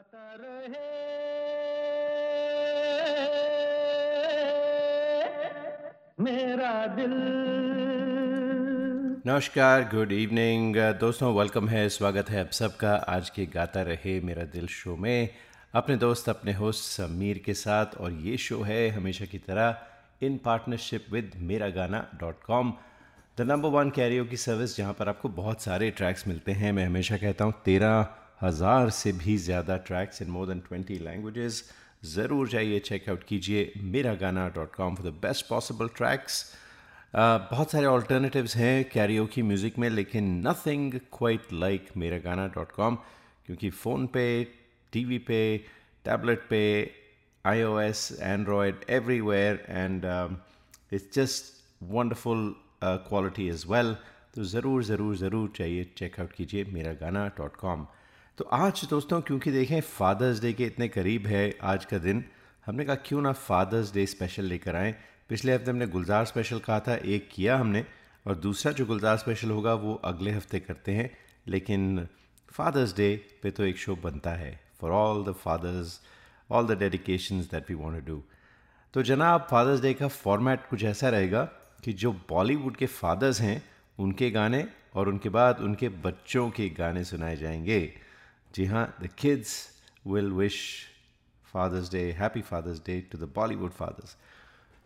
गाता रहे। मेरा दिल। नमस्कार गुड इवनिंग दोस्तों वेलकम है, स्वागत है आप सबका। आज के गाता रहे मेरा दिल शो में। अपने दोस्त, अपने होस्ट समीर के साथ और ये शो है हमेशा की तरह इन partnership with Mera Gaana dot com the number one Cairo की सर्विस जहाँ पर आपको बहुत सारे ट्रैक्स मिलते हैं। मैं हमेशा कहता हूँ, तेरह हज़ार से भी ज़्यादा tracks in more than twenty languages ज़रूर जाइए चेकआउट कीजिए Mera Gaana dot com for the best possible tracks बहुत सारे ऑल्टरनेटिव्स हैं कैरियो की म्यूज़िक में, लेकिन nothing quite like Mera Gaana dot com क्योंकि फ़ोन पे टीवी पे टैबलेट पे I O S Android everywhere and it's just wonderful quality is well तो ज़रूर ज़रूर ज़रूर चाहिए चेकआउट कीजिए मेरा गाना डॉट कॉम तो आज दोस्तों, क्योंकि देखें फादर्स डे के इतने करीब है आज का दिन, हमने कहा क्यों ना फादर्स डे स्पेशल लेकर आएँ। पिछले हफ़्ते हमने गुलजार स्पेशल कहा था, एक किया हमने, और दूसरा जो गुलजार स्पेशल होगा, वो अगले हफ़्ते करते हैं। लेकिन फादर्स डे पे तो एक शो बनता है for all the fathers all the dedications that we want to do तो जनाब फादर्स डे का फॉर्मेट कुछ ऐसा रहेगा कि जो बॉलीवुड के फादर्स हैं, उनके गाने और उनके बाद उनके बच्चों के गाने सुनाए जाएँगे। जी हाँ the kids will wish father's day happy father's day to the Bollywood fathers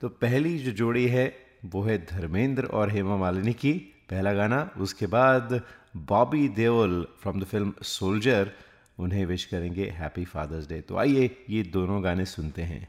तो पहली जो जोड़ी है, वो है धर्मेंद्र और हेमा मालिनी की। पहला गाना, उसके बाद Bobby Deol from the film Soldier उन्हें विश करेंगे हैप्पी फादर्स डे तो आइए ये दोनों गाने सुनते हैं।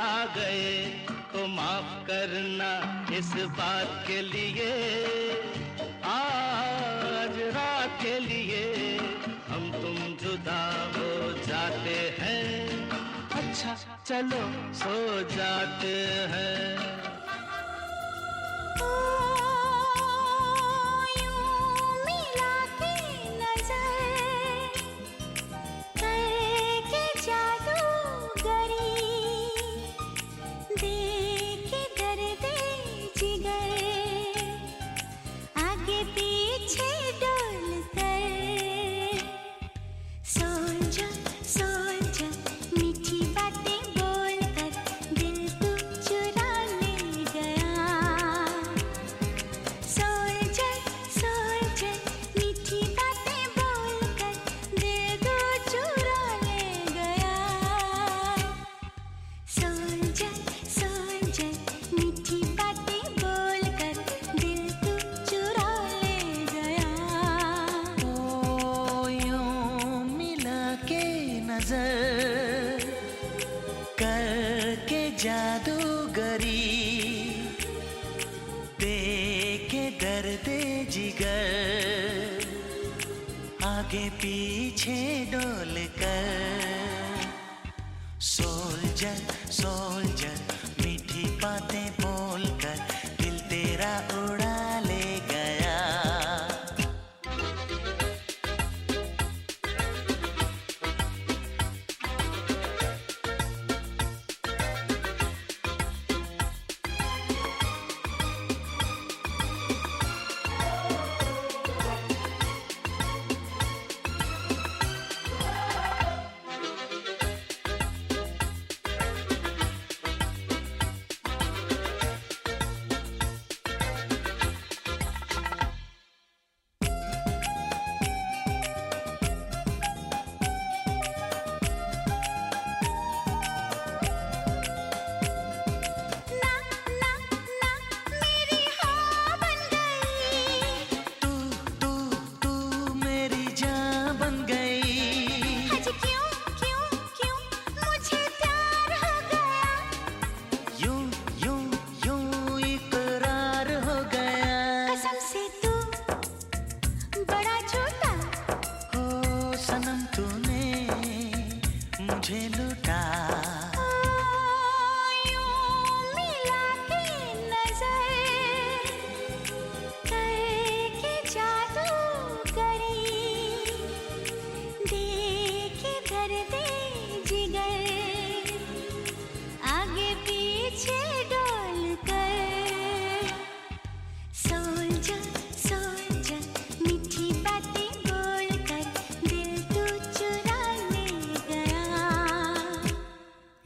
आ गए तो माफ़ करना इस बात के लिए। आज रात के लिए हम तुम जुदा हो जाते हैं। अच्छा चलो। सो जाते हैं। मुझे लुटा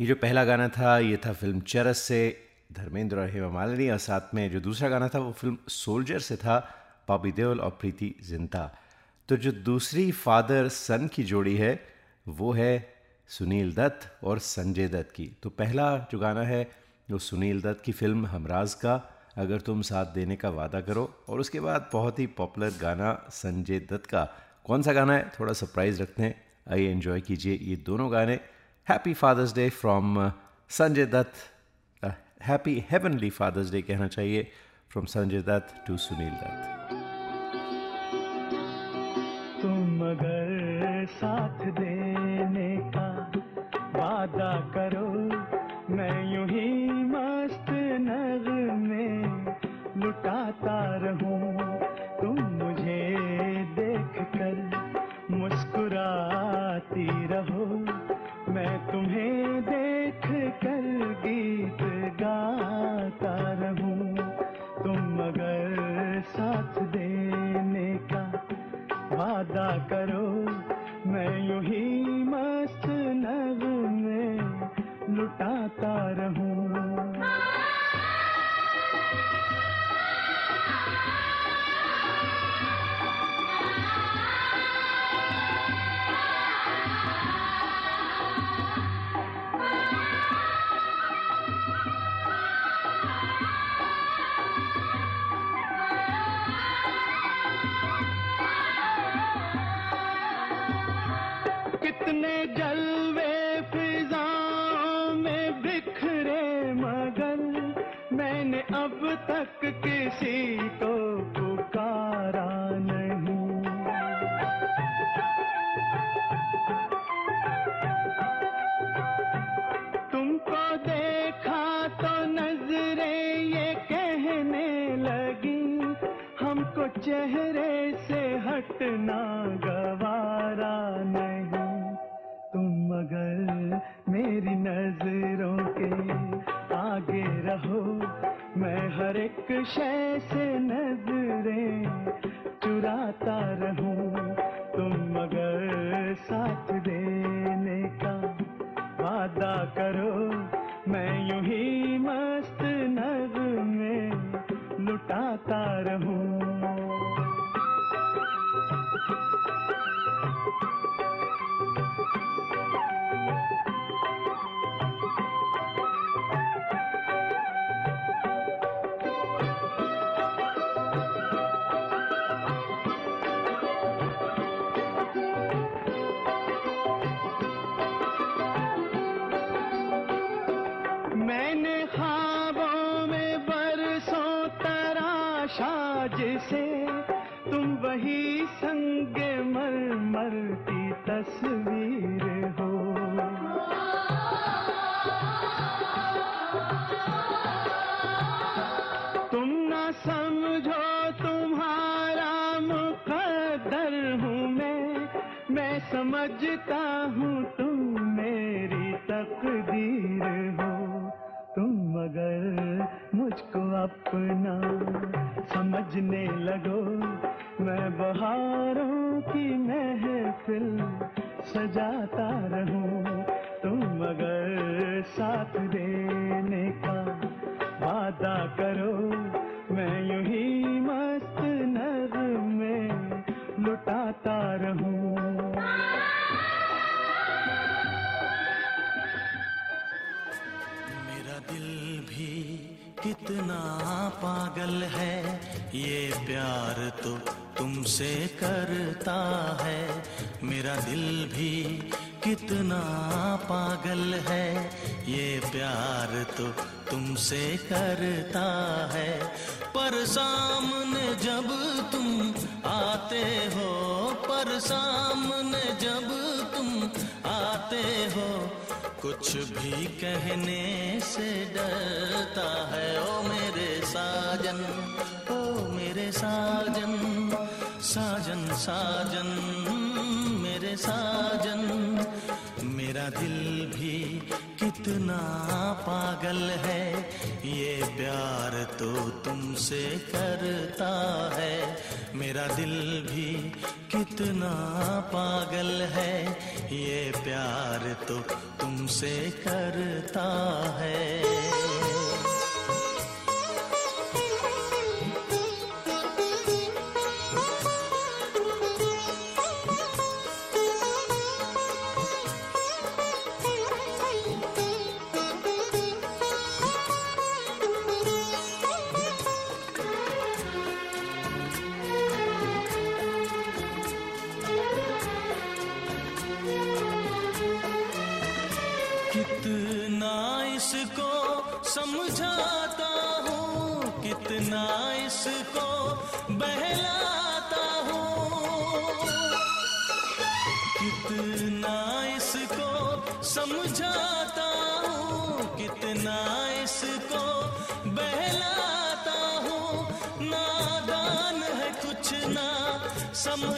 ये जो पहला गाना था, ये था फ़िल्म चरस से, धर्मेंद्र और हेमा मालिनी, और साथ में जो दूसरा गाना था वो फ़िल्म सोल्जर से था बॉबी देओल और प्रीति जिंता तो जो दूसरी फादर सन की जोड़ी है, वो है सुनील दत्त और संजय दत्त की। तो पहला जो गाना है, वो सुनील दत्त की फ़िल्म हमराज का, अगर तुम साथ देने का वादा करो। और उसके बाद बहुत ही पॉपुलर गाना संजय दत्त का। कौन सा गाना है? थोड़ा सरप्राइज़ रखते हैं। आइए एंजॉय कीजिए ये दोनों गाने। Happy father's day from Sanjay Dutt happy heavenly father's day कहना चाहिए फ्रॉम संजय दत्त टू सुनील दत्त तुम अगर साथ देने का वादा करो, मैं यूँ ही मस्त नग में लुटाता रहूँ। तुम मुझे देख कर मुस्कुराती रहो। मैं तुम्हें देख कर गीत गाता रहूँ। तुम अगर साथ देने का वादा करो। मैं यूँ ही मस्त नग में लुटाता रहूँ। तक किसी को पुकारा नहीं। तुमको देखा तो नज़रें ये कहने लगी, हमको चेहरे से हटना गवारा नहीं। तुम मगर मेरी नज़रों के आगे रहो। मैं हर एक शय से नज़रें चुराता रहूँ, तुम मगर साथ देने का वादा करो। मैं यू ही मस्त नग में लुटाता रहूँ। पागल है, ये प्यार तो तुमसे करता है। पर सामने जब तुम आते हो, पर सामने जब तुम आते हो, कुछ भी कहने से डरता है। ओ मेरे साजन, ओ मेरे साजन साजन साजन। मेरे साजन, मेरा दिल भी कितना पागल है। ये प्यार तो तुमसे करता है। मेरा दिल भी कितना पागल है। ये प्यार तो तुमसे करता है। some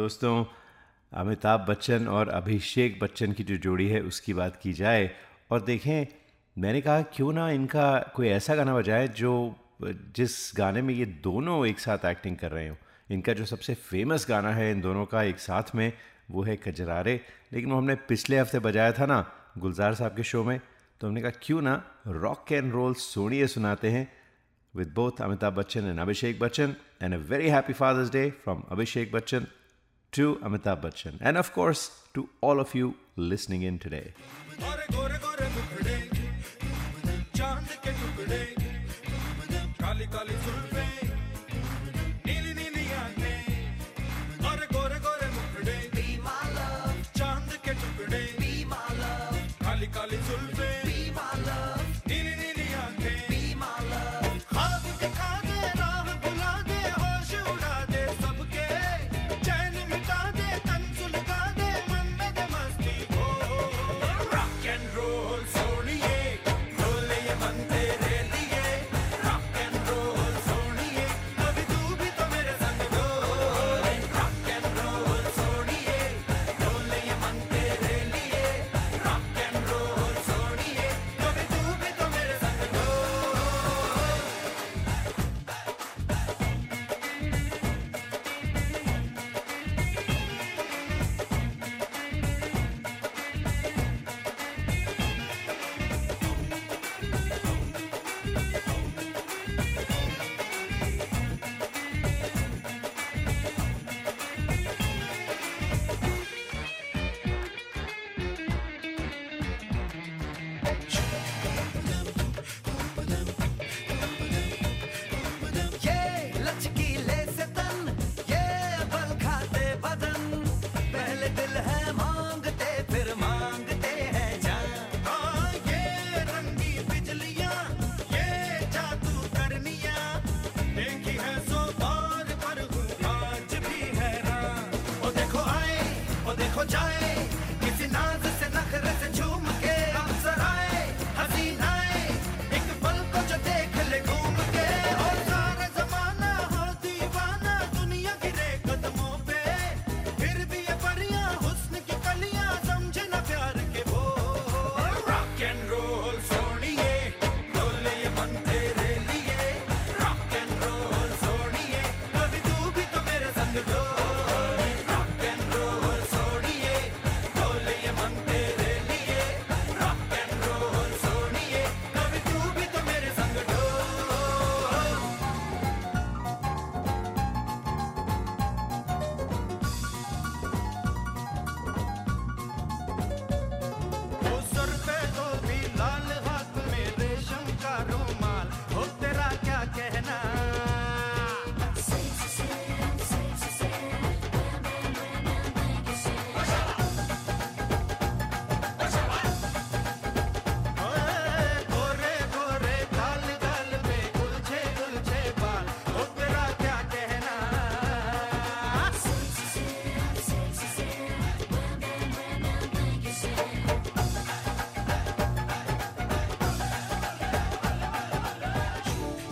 दोस्तों, अमिताभ बच्चन और अभिषेक बच्चन की जो जोड़ी है, उसकी बात की जाए और देखें, मैंने कहा, क्यों ना इनका कोई ऐसा गाना बजाए जो, जिस गाने में ये दोनों एक साथ एक्टिंग कर रहे हो इनका जो सबसे फ़ेमस गाना है, इन दोनों का एक साथ में, वो है कजरारे लेकिन वो हमने पिछले हफ़्ते बजाया था ना, गुलजार साहब के शो में तो हमने कहा, क्यों ना रॉक एंड रोल सोनिए सुनाते हैं with both Amitabh Bachchan and Abhishek Bachchan. And a very happy Father's Day from Abhishek Bachchan to Amitabh Bachchan. And of course, to all of you listening in today.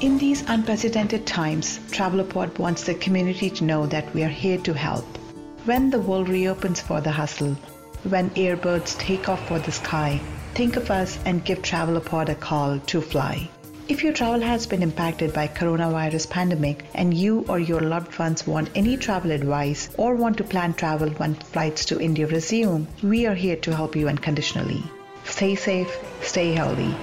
In these unprecedented times, Travelopod wants the community to know that we are here to help. When the world reopens for the hustle, when airbirds take off for the sky, think of us and give Travelopod a call to fly. If your travel has been impacted by coronavirus pandemic and you or your loved ones want any travel advice or want to plan travel when flights to India resume, we are here to help you unconditionally. Stay safe, stay healthy.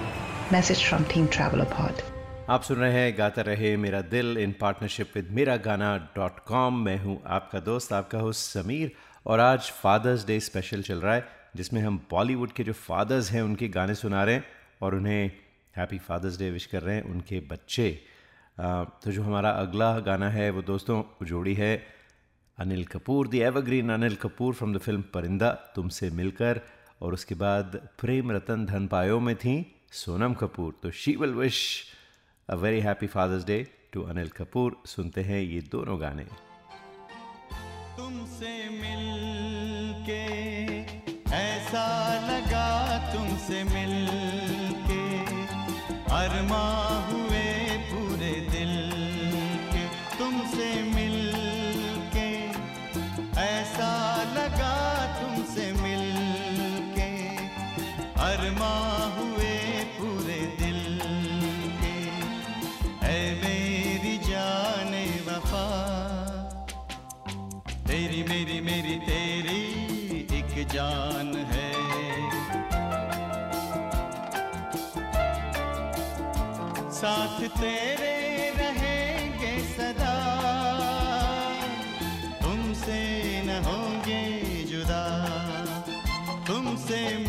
Message from Team Travelopod. आप सुन रहे हैं, गाता रहे मेरा दिल in partnership with मेरा Gaana dot com मैं हूँ आपका दोस्त, आपका होस्ट समीर, और आज फादर्स डे स्पेशल चल रहा है, जिसमें हम बॉलीवुड के जो फादर्स हैं, उनके गाने सुना रहे हैं और उन्हें हैप्पी फादर्स डे विश कर रहे हैं उनके बच्चे। तो जो हमारा अगला गाना है, वो दोस्तों, जोड़ी है Anil Kapoor the evergreen Anil Kapoor from the film Parinda, तुमसे मिलकर, और उसके बाद प्रेम रतन धन पायो में थी सोनम कपूर। तो she will wish a very happy father's day to Anil Kapoor सुनते हैं ये दोनों गाने। तुमसे मिलके ऐसा लगा तुमसे मिलके, अरमा हुए पूरे दिल के। तुमसे मिल के ऐसा लगा तुमसे मिलके, अरमा जान है। साथ तेरे रहेंगे सदा। तुमसे न होंगे जुदा। तुमसे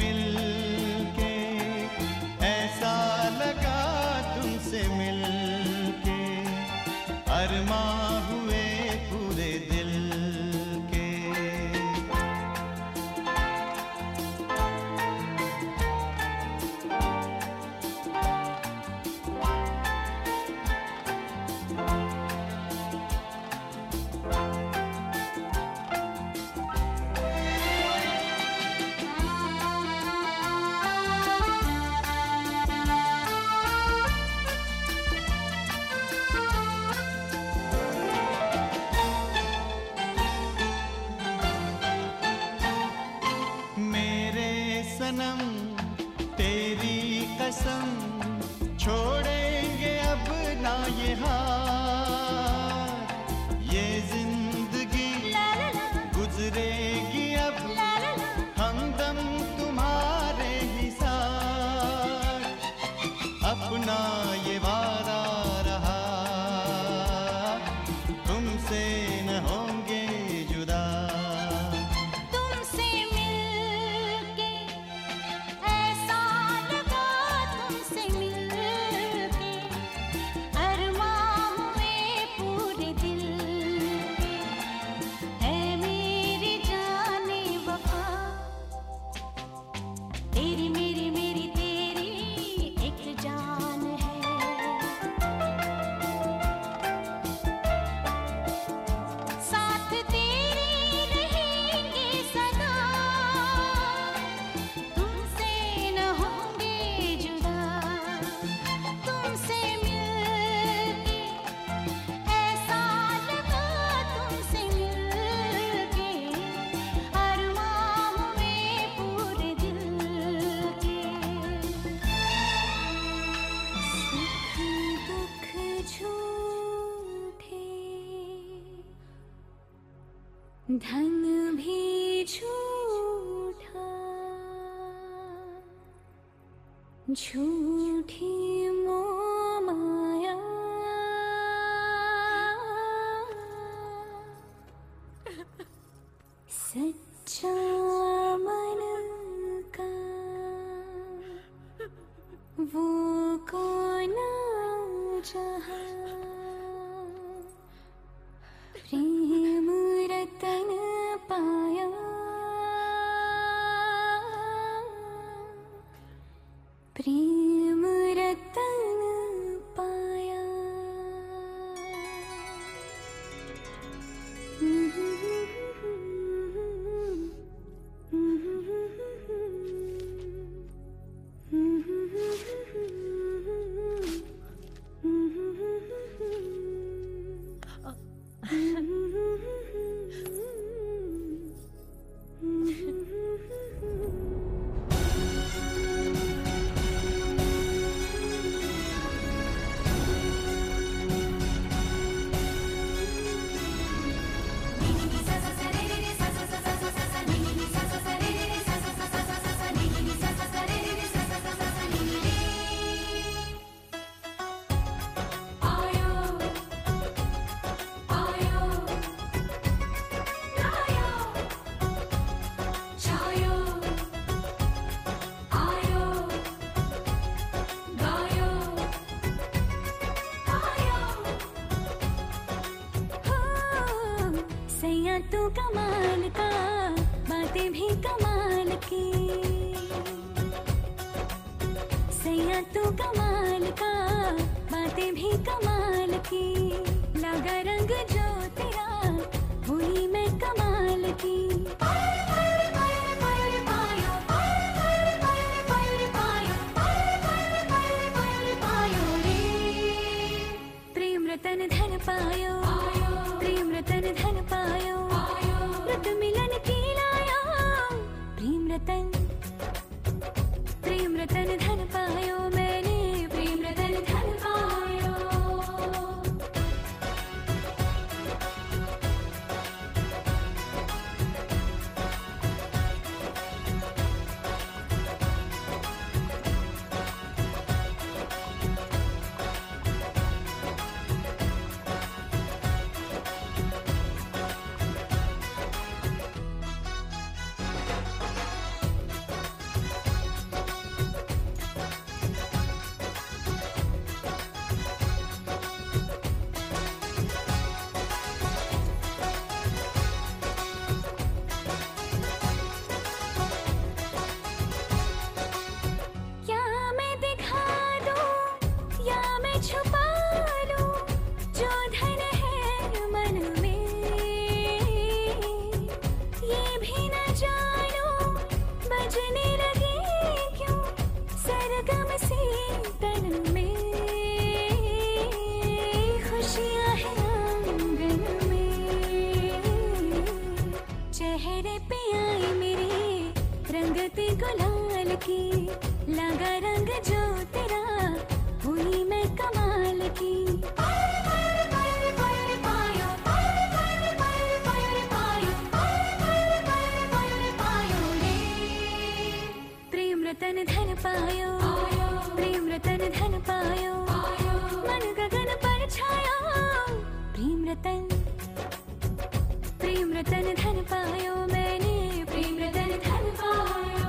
रतन धन पायो मैंने प्रेम रतन धन पायो।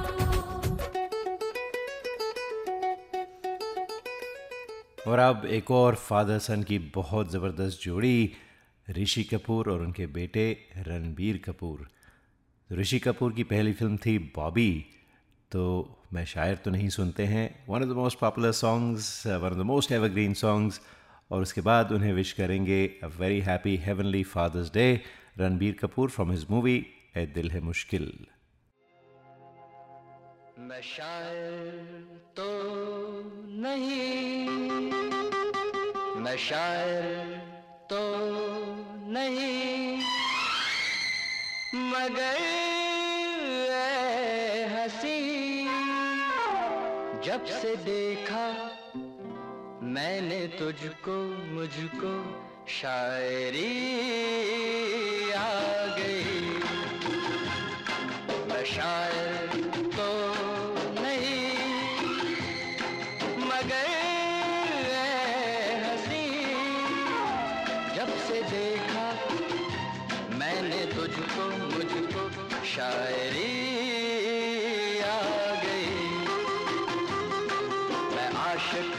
और अब एक और फादर सन की बहुत ज़बरदस्त जोड़ी, ऋषि कपूर और उनके बेटे रणबीर कपूर। ऋषि कपूर की पहली फ़िल्म थी बॉबी तो मैं शायर तो नहीं सुनते हैं। One of the most popular songs one of the most evergreen songs और उसके बाद उन्हें विश करेंगे a very happy heavenly father's day Ranbir Kapoor from his movie Ae Dil Hai Mushkil. मैं शायर तो नहीं। मैं शायर तो नहीं। मगर हसी, जब से देखा मैंने तुझको, मुझको शायरी आ गई। मैं शायर तो नहीं, मगर हँसी। जब से देखा मैंने तुझको, मुझको शायरी आ गई। मैं आशिक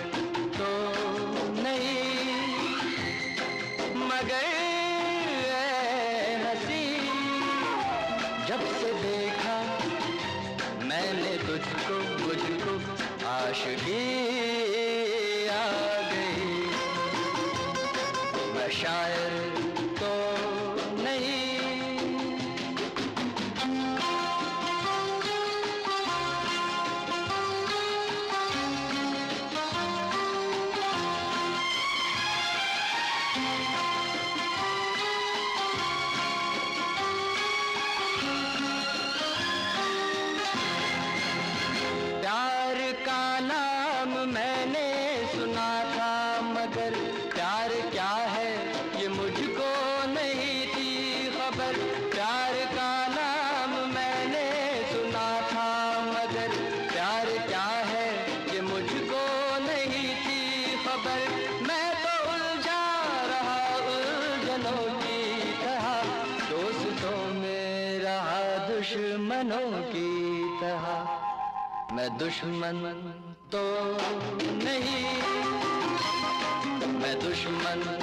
दुश्मनों की तरह मैं दुश्मन तो नहीं। मैं दुश्मन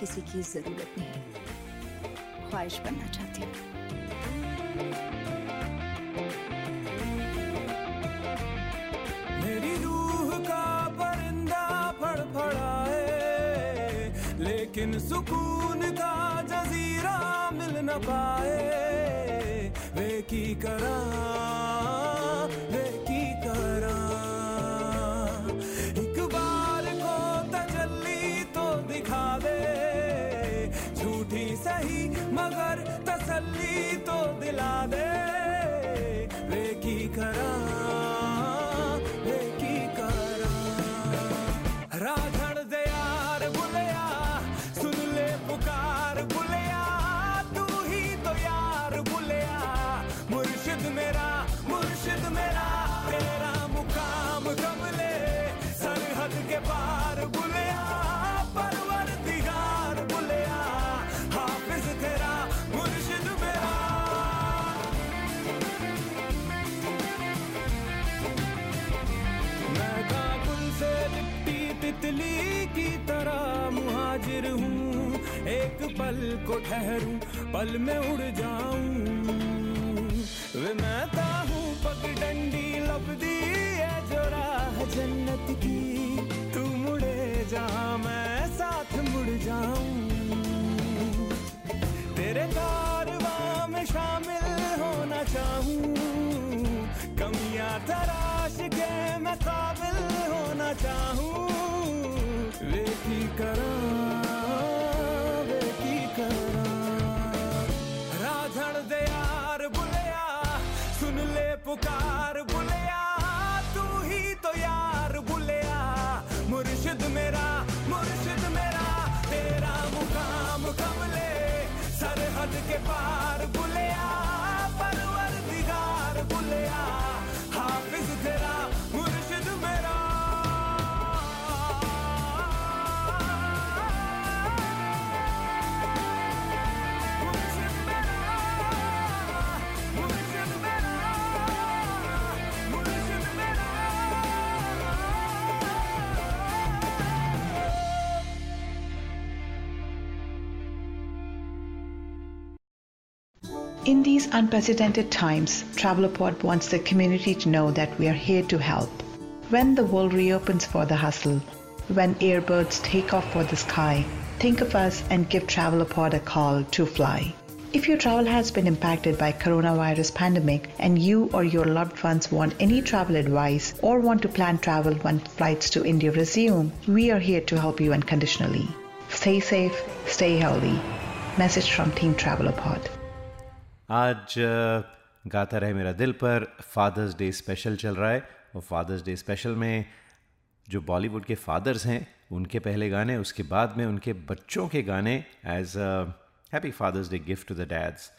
किसी की ज़रूरत नहीं ख्वाहिश बनना चाहती हूँ। मेरी रूह का परिंदा फड़फड़ाए, लेकिन सुकून का जजीरा मिल न पाए। वे की करा खिला दे रेकी खरा तितली की तरह मुहाजिर हूँ। एक पल को ठहरूं, पल में उड़ जाऊँ। मैं हूँ पगडंडी लबदी है जो राह जन्नत की। तू मुड़े जा मैं साथ मुड़ जाऊँ। तेरे कार में शामिल होना चाहूँ। कमियाँ तराश के मैं काबिल होना चाहूँ। करा। बुलया, सुन ले पुकार बुलया, तू ही तो यार बुलया। मुर्शिद मेरा मुर्शिद मेरा, तेरा मुकाम कमले, सरहद के पास In these unprecedented times, Travelport wants the community to know that we are here to help. When the world reopens for the hustle, when airbirds take off for the sky, think of us and give Travelport a call to fly. If your travel has been impacted by coronavirus pandemic and you or your loved ones want any travel advice or want to plan travel when flights to India resume, we are here to help you unconditionally. Stay safe, stay healthy. Message from Team Travelport. आज गाता रहे मेरा दिल पर fathers day special चल रहा है। और फादर्स डे स्पेशल में जो बॉलीवुड के फादर्स हैं उनके पहले गाने उसके बाद में उनके बच्चों के गाने as happy father's day gift to the dads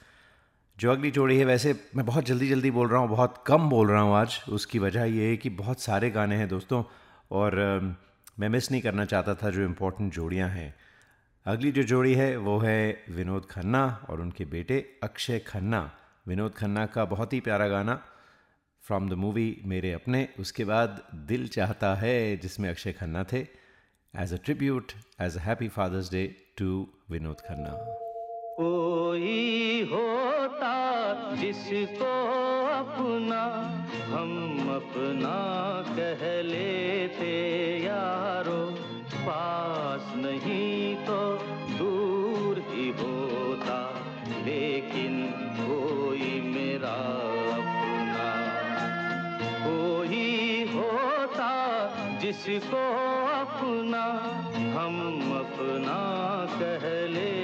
जो अगली जोड़ी है वैसे मैं बहुत जल्दी जल्दी बोल रहा हूँ बहुत कम बोल रहा हूँ आज। उसकी वजह ये है कि बहुत सारे गाने हैं दोस्तों। और अ, मैं मिस नहीं करना चाहता था जो इम्पोर्टेंट जोड़ियाँ हैं। अगली जो जोड़ी है, वो है विनोद खन्ना और उनके बेटे अक्षय खन्ना। विनोद खन्ना का बहुत ही प्यारा गाना फ्रॉम द मूवी मेरे अपने। उसके बाद दिल चाहता है, जिसमें अक्षय खन्ना थे। As a tribute as a happy father's day to Vinod Khanna. कोई होता जिसको अपना, हम अपना कह लेते यारो। पास नहीं तो दूर ही होता, लेकिन कोई मेरा अपना। कोई होता जिसको अपना, हम अपना कह लेते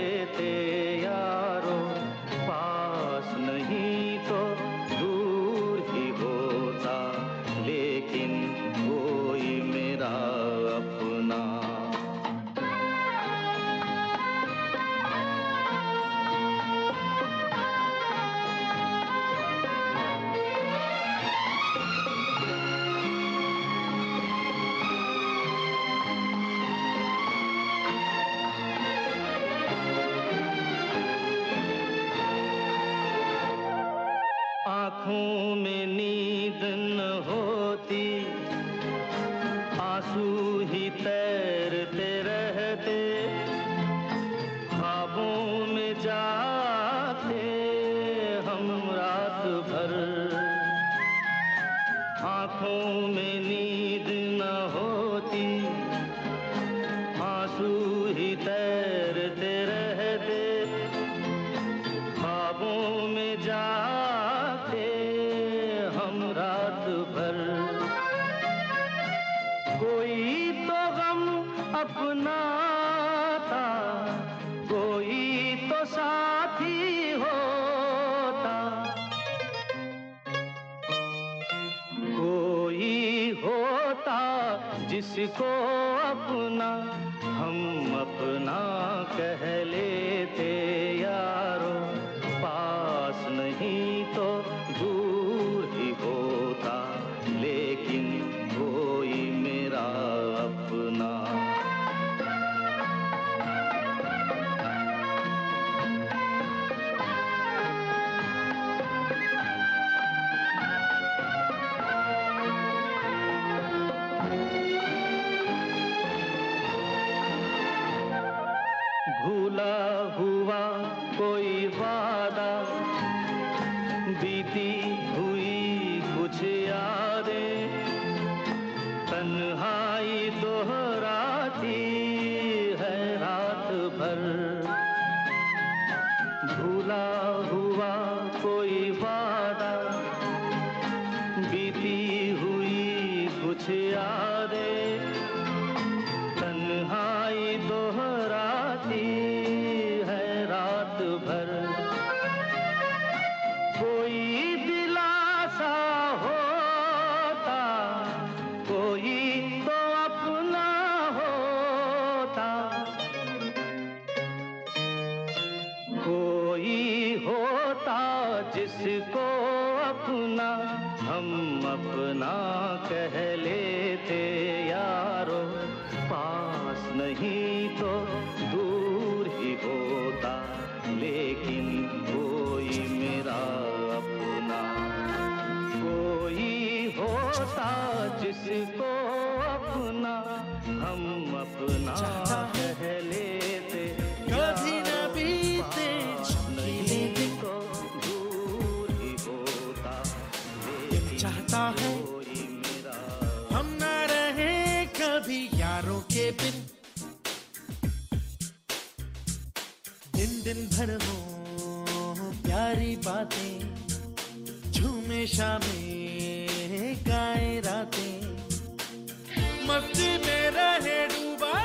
हम ना रहे कभी यारों के बिन। दिन दिन भर हो प्यारी बातें, झूमे शामे गाए रातें। मस्ती में रहे डूबा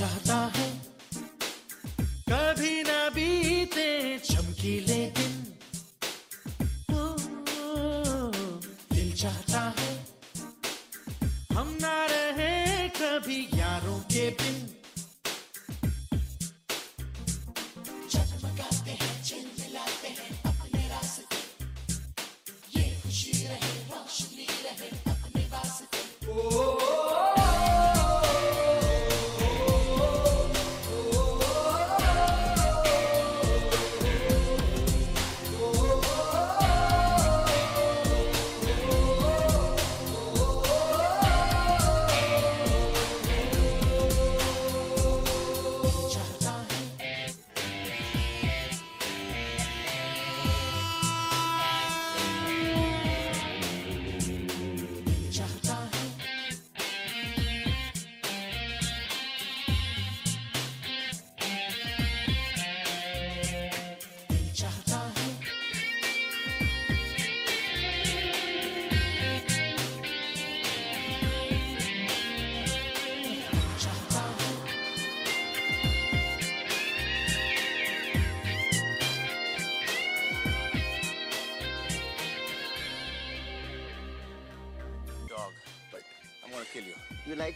चाहता है। कभी ना बीते चमकीले दिन। ओ, दिल चाहता है। हम ना रहे कभी यारों के बिन।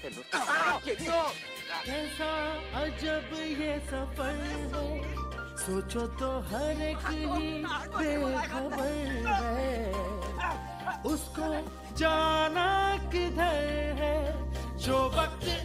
कैसा अजब ये सफ़र है सोचो तो हर एक ही बेखबर है उसको जाना किधर है जो वक्त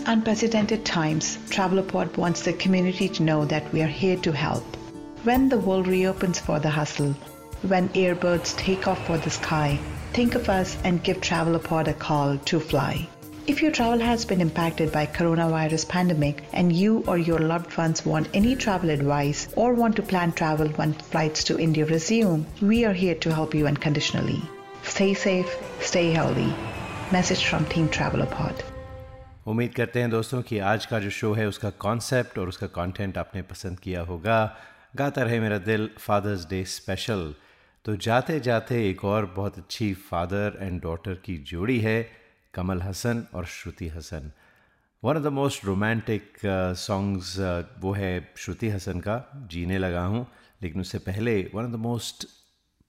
these unprecedented times, Travelopod wants the community to know that we are here to help. When the world reopens for the hustle, when airbirds take off for the sky, think of us and give Travelopod a call to fly. If your travel has been impacted by coronavirus pandemic and you or your loved ones want any travel advice or want to plan travel when flights to India resume, we are here to help you unconditionally. Stay safe, stay healthy. Message from Team Travelopod. उम्मीद करते हैं दोस्तों कि आज का जो show है उसका कॉन्सेप्ट और उसका कंटेंट आपने पसंद किया होगा। गाता रहे मेरा दिल फादर्स डे स्पेशल तो जाते जाते एक और बहुत अच्छी फादर एंड डॉटर की जोड़ी है, कमल हसन और Shruti Haasan. One of the most romantic songs वो है श्रुति हसन का, जीने लगा हूँ। लेकिन उससे पहले one of the most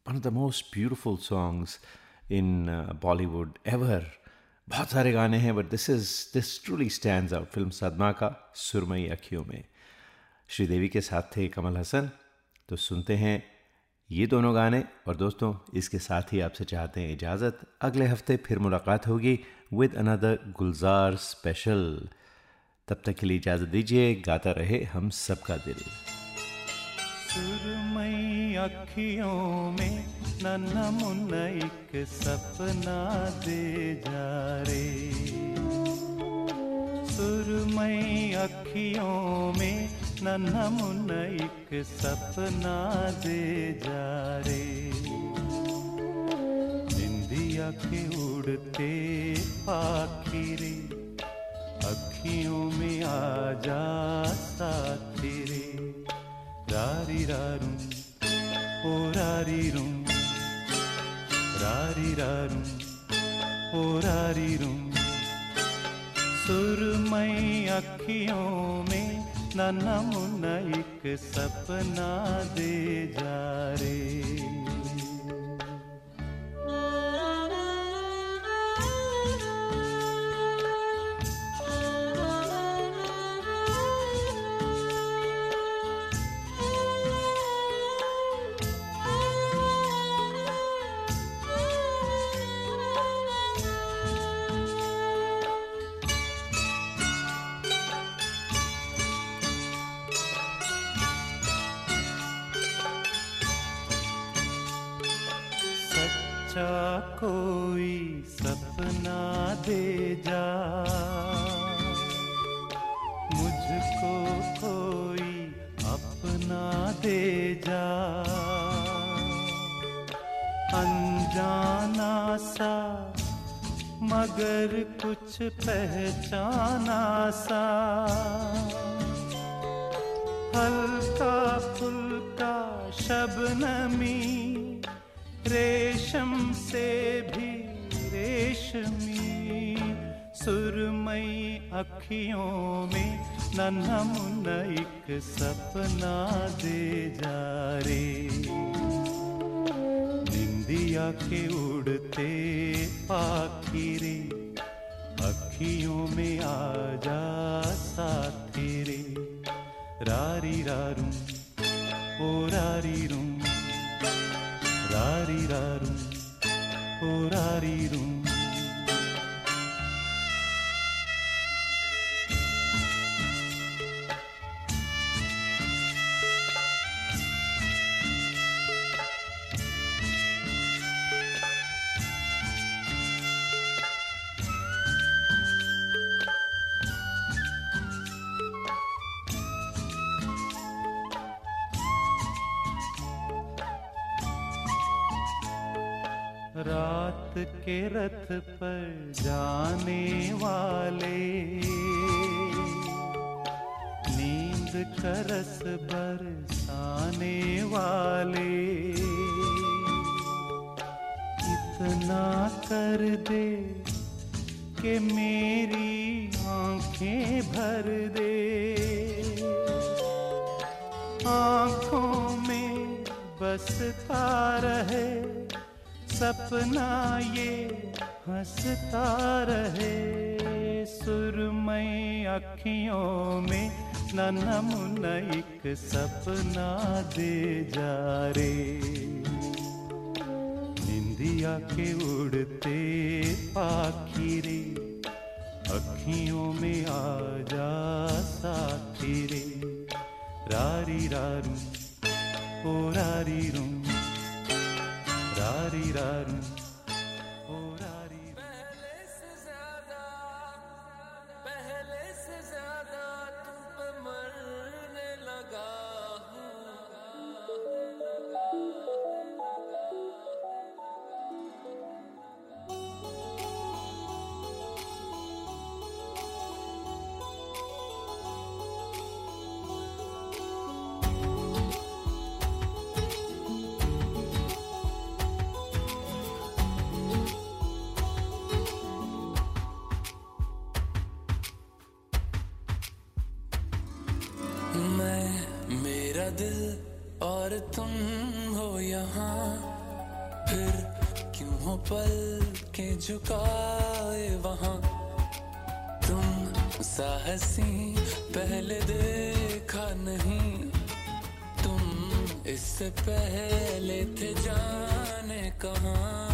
one of the most beautiful songs in Bollywood ever बहुत सारे गाने हैं but this is this truly stand out film Sadma का सुरमई अखियों में। श्रीदेवी के साथ थे कमल हसन तो सुनते हैं ये दोनों गाने। और दोस्तों, इसके साथ ही आपसे चाहते हैं इजाज़त। अगले हफ़्ते फिर मुलाकात होगी विद अनदर गुलजार स्पेशल तब तक के लिए इजाज़त दीजिए, गाता रहे हम सबका दिल। सुरमई अखियों में नन्हा मुन्ना एक सपना दे जा रे। सुरमई अखियों में नन्हा मुन्ना एक सपना दे जा रे। निंदिया के उड़ते पाखी रे अखियों में आ जा साथी रे रारी रूं रारी रारूं ओ रारी रूं सुरमई अखियों में एक सपना दे जा रे। पहचाना सा। हल्का फुल्का शबनमी रेशम से भी रेशमी। सुरमई अखियों में नन्हा मुन्ना एक सपना दे जा रे। निंदिया के रात के रथ पर जाने वाले। नींद करस बरसाने वाले। इतना कर दे कि मेरी आँखें भर दे। आँखों में बसता रहे सपना ये हंसता रहे। सुरमई अखियों में नन्हा मुन्ना एक सपना दे जा रे। निंदिया के उड़ते पाखी रे। अखियों में आ जा साथी रे। रारी रारूं, ओ रारी रूं रारी रारूं झुकाए वहाँ। तुम साहसी पहले देखा नहीं। तुम इससे पहले थे जाने कहाँ।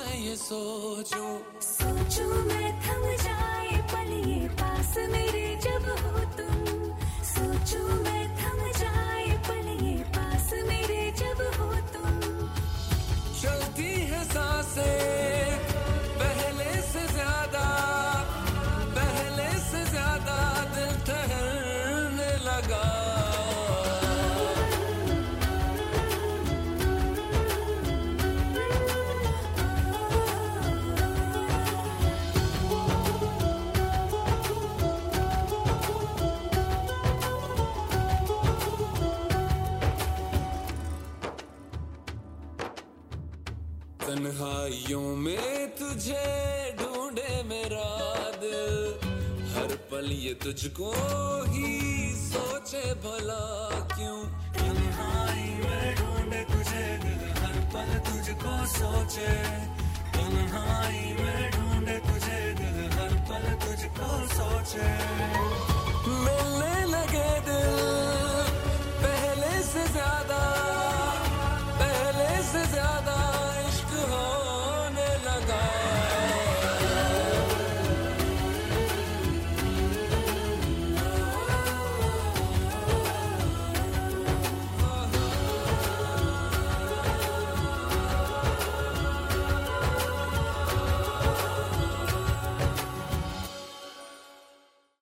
मैं ये सोचूं। सोचूं मैं थम जाए पल ये पास मेरे जब हो तुम। सोचूं मैं थम जाए पल ये पास मेरे जब हो तुम। चलती है साँसें। यूँ में तुझे ढूंढे मेरा दिल। हर पल ये तुझको ही सोचे भला क्यों? तन्हाई में ढूंढे तुझे दिल, हर पल तुझको सोचे। तन्हाई में ढूंढे तुझे दिल, हर पल तुझको सोचे। मिलने लगे दिल।